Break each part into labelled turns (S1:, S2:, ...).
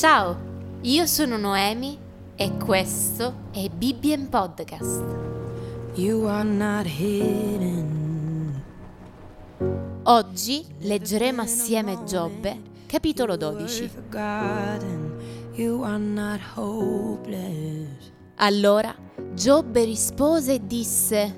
S1: Ciao, io sono Noemi e questo è Bibbien Podcast.
S2: You are not hidden.
S1: Oggi leggeremo assieme Giobbe, capitolo 12.
S2: Forgotten. You are not hopeless.
S1: Allora Giobbe rispose e disse,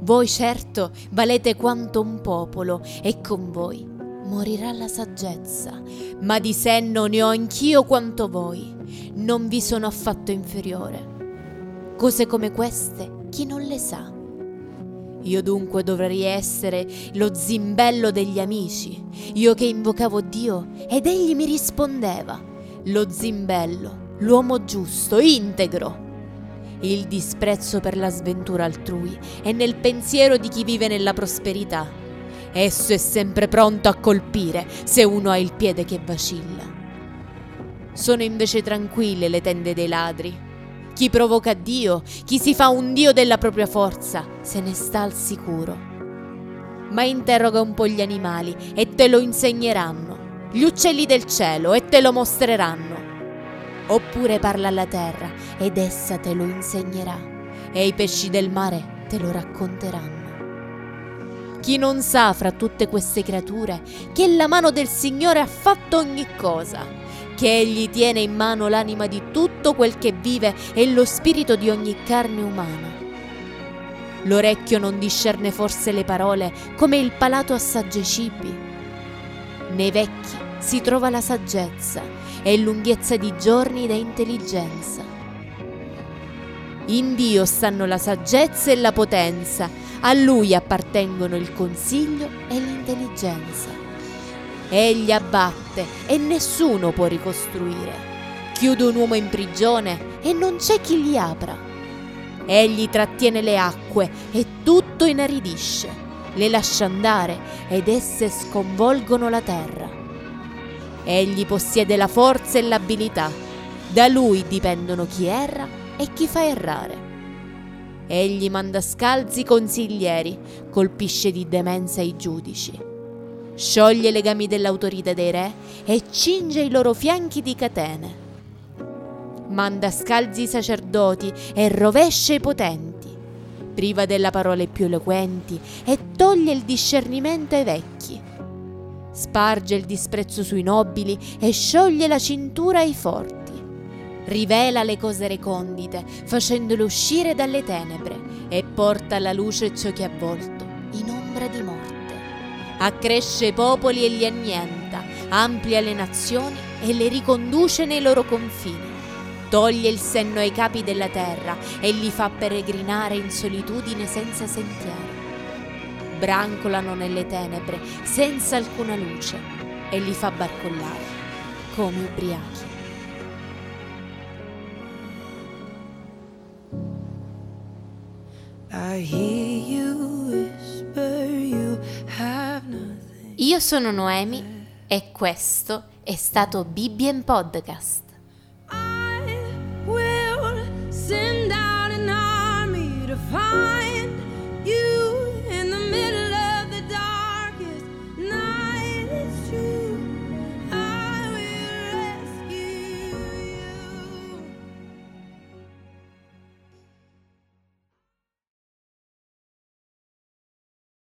S1: Voi certo valete quanto un popolo e con voi morirà la saggezza, ma di senno ne ho anch'io quanto voi, non vi sono affatto inferiore. Cose come queste chi non le sa? Io dunque dovrei essere lo zimbello degli amici, io che invocavo Dio ed egli mi rispondeva, lo zimbello, l'uomo giusto, integro. Il disprezzo per la sventura altrui è nel pensiero di chi vive nella prosperità. Esso è sempre pronto a colpire se uno ha il piede che vacilla. Sono invece tranquille le tende dei ladri. Chi provoca Dio, chi si fa un Dio della propria forza, se ne sta al sicuro. Ma interroga un po' gli animali e te lo insegneranno, gli uccelli del cielo e te lo mostreranno. Oppure parla alla terra ed essa te lo insegnerà, e i pesci del mare te lo racconteranno. Chi non sa fra tutte queste creature che la mano del Signore ha fatto ogni cosa, che Egli tiene in mano l'anima di tutto quel che vive e lo spirito di ogni carne umana. L'orecchio non discerne forse le parole come il palato assaggia i cibi. Nei vecchi si trova la saggezza e lunghezza di giorni da intelligenza. In Dio stanno la saggezza e la potenza, a Lui appartengono il consiglio e l'intelligenza. Egli abbatte e nessuno può ricostruire. Chiude un uomo in prigione e non c'è chi gli apra. Egli trattiene le acque e tutto inaridisce, le lascia andare ed esse sconvolgono la terra. Egli possiede la forza e l'abilità. Da lui dipendono chi erra e chi fa errare. Egli manda scalzi consiglieri, colpisce di demenza i giudici. Scioglie i legami dell'autorità dei re e cinge i loro fianchi di catene. Manda scalzi i sacerdoti e rovescia i potenti. Priva della parola i più eloquenti e toglie il discernimento ai vecchi sparge il disprezzo sui nobili e scioglie la cintura ai forti. Rivela le cose recondite, facendole uscire dalle tenebre, e porta alla luce ciò che è avvolto in ombra di morte. Accresce i popoli e li annienta, amplia le nazioni e le riconduce nei loro confini. Toglie il senno ai capi della terra e li fa peregrinare in solitudine senza sentieri brancolano nelle tenebre senza alcuna luce e li fa barcollare come ubriachi. Io sono Noemi e questo è stato Bibbien Podcast.